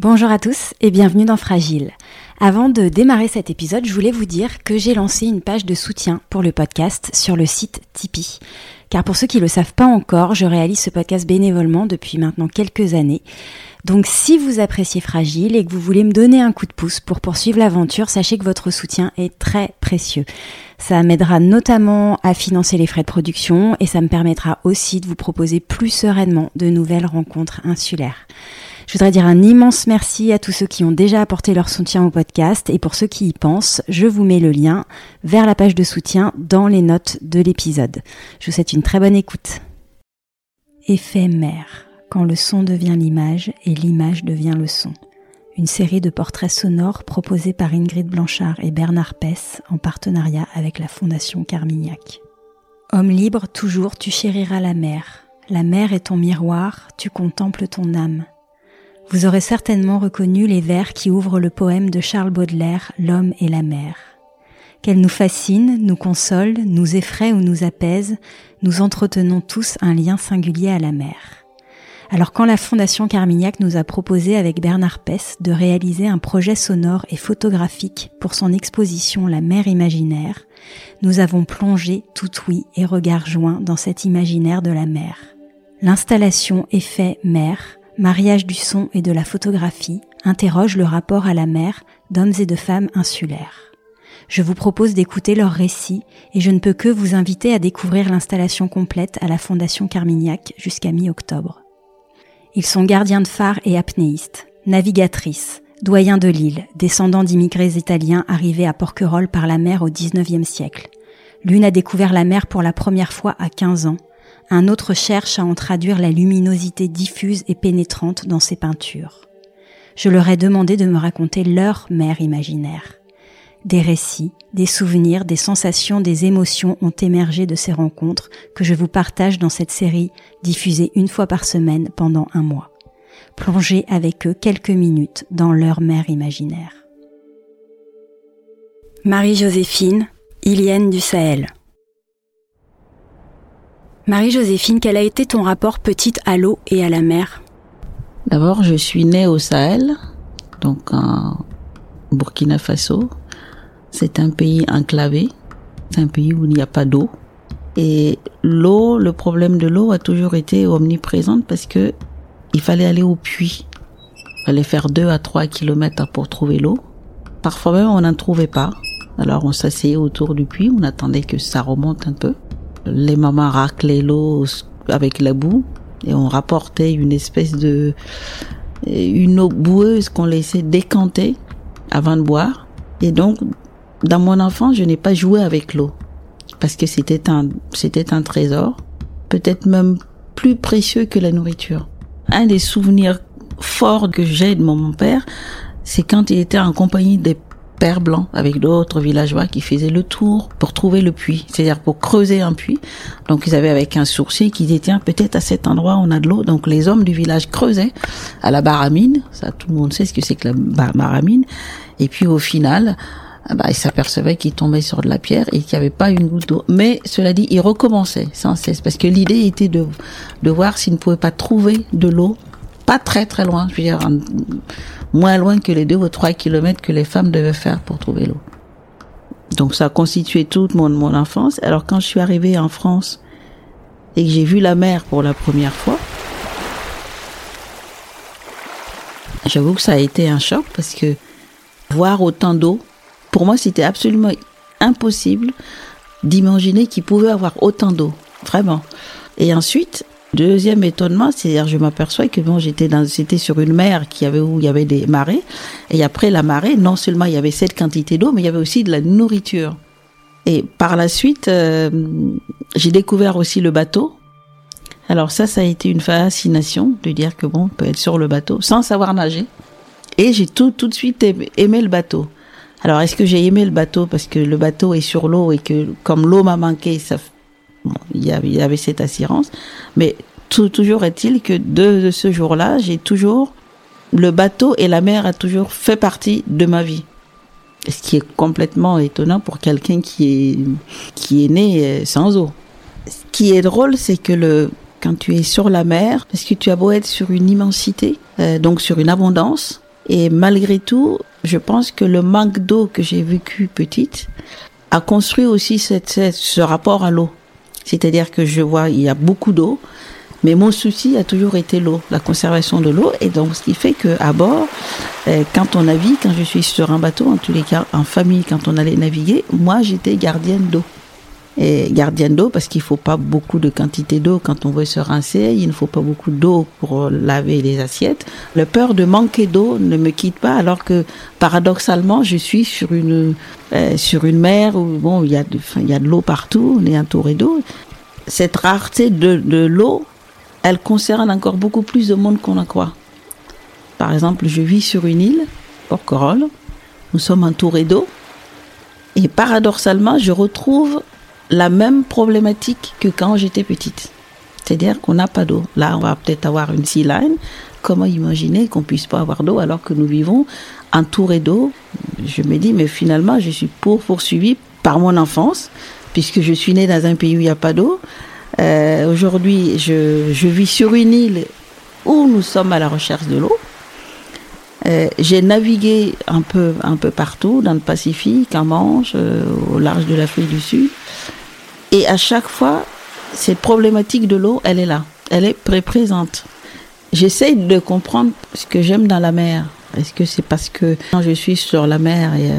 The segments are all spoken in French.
Bonjour à tous et bienvenue dans Fragile. Avant de démarrer cet épisode, je voulais vous dire que j'ai lancé une page de soutien pour le podcast sur le site Tipeee. Car pour ceux qui ne le savent pas encore, je réalise ce podcast bénévolement depuis maintenant quelques années. Donc si vous appréciez Fragile et que vous voulez me donner un coup de pouce pour poursuivre l'aventure, sachez que votre soutien est très précieux. Ça m'aidera notamment à financer les frais de production et ça me permettra aussi de vous proposer plus sereinement de nouvelles rencontres insulaires. Je voudrais dire un immense merci à tous ceux qui ont déjà apporté leur soutien au podcast et pour ceux qui y pensent, je vous mets le lien vers la page de soutien dans les notes de l'épisode. Je vous souhaite une très bonne écoute. Éphémère, quand le son devient l'image et l'image devient le son. Une série de portraits sonores proposés par Ingrid Blanchard et Bernard Pess en partenariat avec la Fondation Carmignac. Homme libre, toujours tu chériras la mer. La mer est ton miroir, tu contemples ton âme. Vous aurez certainement reconnu les vers qui ouvrent le poème de Charles Baudelaire, L'homme et la mer. Qu'elle nous fascine, nous console, nous effraie ou nous apaise, nous entretenons tous un lien singulier à la mer. Alors quand la Fondation Carmignac nous a proposé avec Bernard Pess de réaliser un projet sonore et photographique pour son exposition La mer imaginaire, nous avons plongé tout oui et regard joints dans cet imaginaire de la mer. L'installation Effet mer Mariage du son et de la photographie interroge le rapport à la mer d'hommes et de femmes insulaires. Je vous propose d'écouter leurs récits et je ne peux que vous inviter à découvrir l'installation complète à la Fondation Carmignac jusqu'à mi-octobre. Ils sont gardiens de phare et apnéistes, navigatrices, doyens de l'île, descendants d'immigrés italiens arrivés à Porquerolles par la mer au XIXe siècle. L'une a découvert la mer pour la première fois à 15 ans, un autre cherche à en traduire la luminosité diffuse et pénétrante dans ses peintures. Je leur ai demandé de me raconter leur mer imaginaire. Des récits, des souvenirs, des sensations, des émotions ont émergé de ces rencontres que je vous partage dans cette série diffusée une fois par semaine pendant un mois. Plongez avec eux quelques minutes dans leur mer imaginaire. Marie-Joséphine, Ilienne du Sahel. Marie-Joséphine, quel a été ton rapport petite à l'eau et à la mer? D'abord, je suis née au Sahel, donc en Burkina Faso. C'est un pays enclavé, c'est un pays où il n'y a pas d'eau. Et l'eau, le problème de l'eau a toujours été omniprésente parce que il fallait aller au puits. Il fallait faire deux à trois kilomètres pour trouver l'eau. Parfois même, on n'en trouvait pas. Alors on s'asseyait autour du puits, on attendait que ça remonte un peu les mamans raclaient l'eau avec la boue et on rapportait une espèce de une eau boueuse qu'on laissait décanter avant de boire. Et donc, dans mon enfance, je n'ai pas joué avec l'eau parce que c'était un c'était un trésor, peut-être même plus précieux que la nourriture. Un des souvenirs forts que j'ai de mon père, c'est quand il était en compagnie des père blanc avec d'autres villageois qui faisaient le tour pour trouver le puits, c'est-à-dire pour creuser un puits. Donc ils avaient avec un sourcier qui disait tiens peut-être à cet endroit on a de l'eau. Donc les hommes du village creusaient à la baramine, ça tout le monde sait ce que c'est que la baramine. Et puis au final, ah bah, ils s'apercevaient qu'ils tombaient sur de la pierre et qu'il n'y avait pas une goutte d'eau. Mais cela dit, ils recommençaient sans cesse parce que l'idée était de, de voir s'ils ne pouvaient pas trouver de l'eau pas très très loin, je veux dire moins loin que les deux ou trois kilomètres que les femmes devaient faire pour trouver l'eau. Donc ça a constitué toute mon, mon enfance. Alors quand je suis arrivée en France et que j'ai vu la mer pour la première fois, j'avoue que ça a été un choc parce que voir autant d'eau, pour moi c'était absolument impossible d'imaginer qu'il pouvait avoir autant d'eau, vraiment. Et ensuite, Deuxième étonnement, c'est-à-dire je m'aperçois que bon, j'étais dans, c'était sur une mer qui avait où il y avait des marées, et après la marée, non seulement il y avait cette quantité d'eau, mais il y avait aussi de la nourriture. Et par la suite, euh, j'ai découvert aussi le bateau. Alors ça, ça a été une fascination de dire que bon, on peut être sur le bateau sans savoir nager. Et j'ai tout tout de suite aimé le bateau. Alors est-ce que j'ai aimé le bateau parce que le bateau est sur l'eau et que comme l'eau m'a manqué, ça il y avait, il y avait cette assurance. Mais tout, toujours est-il que de, ce jour-là, j'ai toujours le bateau et la mer a toujours fait partie de ma vie. Ce qui est complètement étonnant pour quelqu'un qui est qui est né euh, sans eau. Ce qui est drôle, c'est que le quand tu es sur la mer, parce que tu as beau être sur une immensité, euh, donc sur une abondance, Et malgré tout, je pense que le manque d'eau que j'ai vécu petite a construit aussi cette, ce rapport à l'eau. C'est-à-dire que je vois, il y a beaucoup d'eau, mais mon souci a toujours été l'eau, la conservation de l'eau. Et donc, ce qui fait que à bord, euh, quand on navigue, quand je suis sur un bateau, en tous les cas, en famille, quand on allait naviguer, moi, j'étais gardienne d'eau et gardienne d'eau parce qu'il faut pas beaucoup de quantité d'eau quand on veut se rincer, il ne faut pas beaucoup d'eau pour laver les assiettes. Le peur de manquer d'eau ne me quitte pas alors que paradoxalement je suis sur une euh, sur une mer où bon il y a de, il de l'eau partout, on est entouré d'eau. Cette rareté de, de l'eau, elle concerne encore beaucoup plus de monde qu'on en croit. Par exemple, je vis sur une île, Porquerolles, nous sommes entourés d'eau. Et paradoxalement, je retrouve la même problématique que quand j'étais petite. C'est-à-dire qu'on n'a pas d'eau. Là, on va peut-être avoir une sea line. Comment imaginer qu'on puisse pas avoir d'eau alors que nous vivons entourés d'eau? Je me dis, mais finalement, je suis pour poursuivi par mon enfance, puisque je suis née dans un pays où il n'y a pas d'eau. Euh, Aujourd'hui, je, je vis sur une île où nous sommes à la recherche de l'eau. Euh, j'ai navigué un peu, un peu partout, dans le Pacifique, en Manche, euh, au large de l'Afrique du Sud. Et à chaque fois, cette problématique de l'eau, elle est là. Elle est présente. J'essaye de comprendre ce que j'aime dans la mer. Est-ce que c'est parce que quand je suis sur la mer et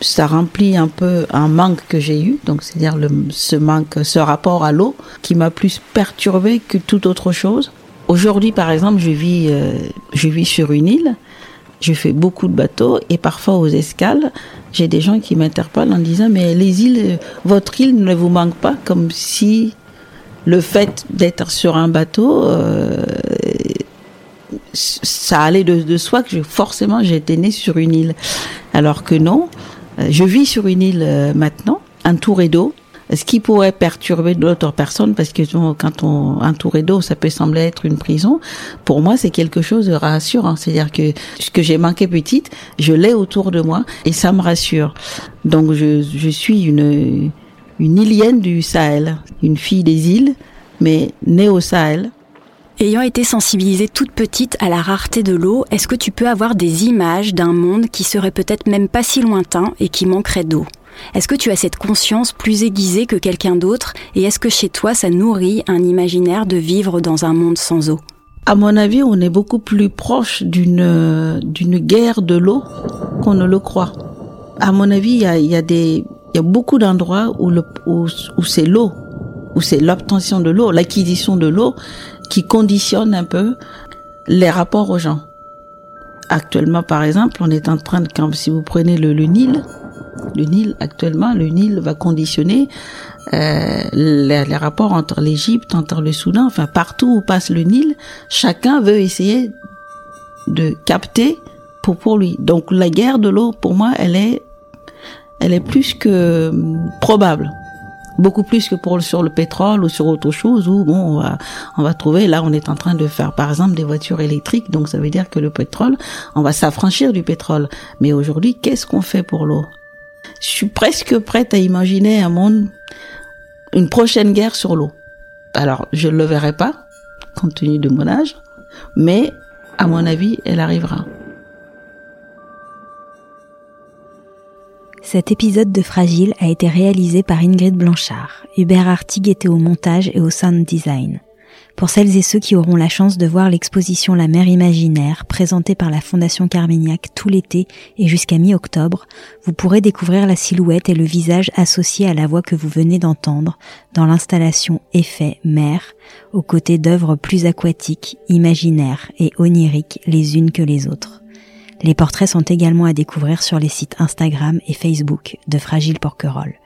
ça remplit un peu un manque que j'ai eu, donc c'est-à-dire ce manque, ce rapport à l'eau qui m'a plus perturbé que toute autre chose. Aujourd'hui, par exemple, je vis, euh, je vis sur une île je fais beaucoup de bateaux et parfois aux escales, j'ai des gens qui m'interpellent en disant mais les îles, votre île ne vous manque pas comme si le fait d'être sur un bateau, euh, ça allait de, soi que forcément j'étais née sur une île. Alors que non, euh, je vis sur une île euh, maintenant, entourée d'eau, ce qui pourrait perturber d'autres personnes parce que quand on entouré d'eau, ça peut sembler être une prison. Pour moi, c'est quelque chose de rassurant. C'est-à-dire que ce que j'ai manqué petite, je l'ai autour de moi et ça me rassure. Donc je, je suis une une ilienne du Sahel, une fille des îles, mais née au Sahel. Ayant été sensibilisée toute petite à la rareté de l'eau, est-ce que tu peux avoir des images d'un monde qui serait peut-être même pas si lointain et qui manquerait d'eau? Est-ce que tu as cette conscience plus aiguisée que quelqu'un d'autre et est-ce que chez toi ça nourrit un imaginaire de vivre dans un monde sans eau? À mon avis, on est beaucoup plus proche d'une d'une guerre de l'eau qu'on ne le croit. À mon avis, il y a, y a y a beaucoup d'endroits où le où, où c'est l'eau, où c'est l'obtention de l'eau, l'acquisition de l'eau qui conditionne un peu les rapports aux gens. Actuellement, par exemple, on est en train de, si vous prenez le, le Nil, le Nil actuellement, le Nil va conditionner euh, les, rapports entre l'Égypte, entre le Soudan, enfin partout où passe le Nil, chacun veut essayer de capter pour pour lui. Donc la guerre de l'eau, pour moi, elle est, elle est plus que hum, probable. Beaucoup plus que pour sur le pétrole ou sur autre chose où bon on va, on va trouver là on est en train de faire par exemple des voitures électriques donc ça veut dire que le pétrole on va s'affranchir du pétrole. Mais aujourd'hui qu'est-ce qu'on fait pour l'eau? Je suis presque prête à imaginer un monde, une prochaine guerre sur l'eau. Alors, je ne le verrai pas, compte tenu de mon âge, mais à mon avis, elle arrivera. Cet épisode de Fragile a été réalisé par Ingrid Blanchard. Hubert Artig était au montage et au sound design. Pour celles et ceux qui auront la chance de voir l'exposition La mer imaginaire présentée par la Fondation Carmignac tout l'été et jusqu'à mi-octobre, vous pourrez découvrir la silhouette et le visage associés à la voix que vous venez d'entendre dans l'installation Effet mer, aux côtés d'œuvres plus aquatiques, imaginaires et oniriques les unes que les autres. Les portraits sont également à découvrir sur les sites Instagram et Facebook de Fragile Porquerolles.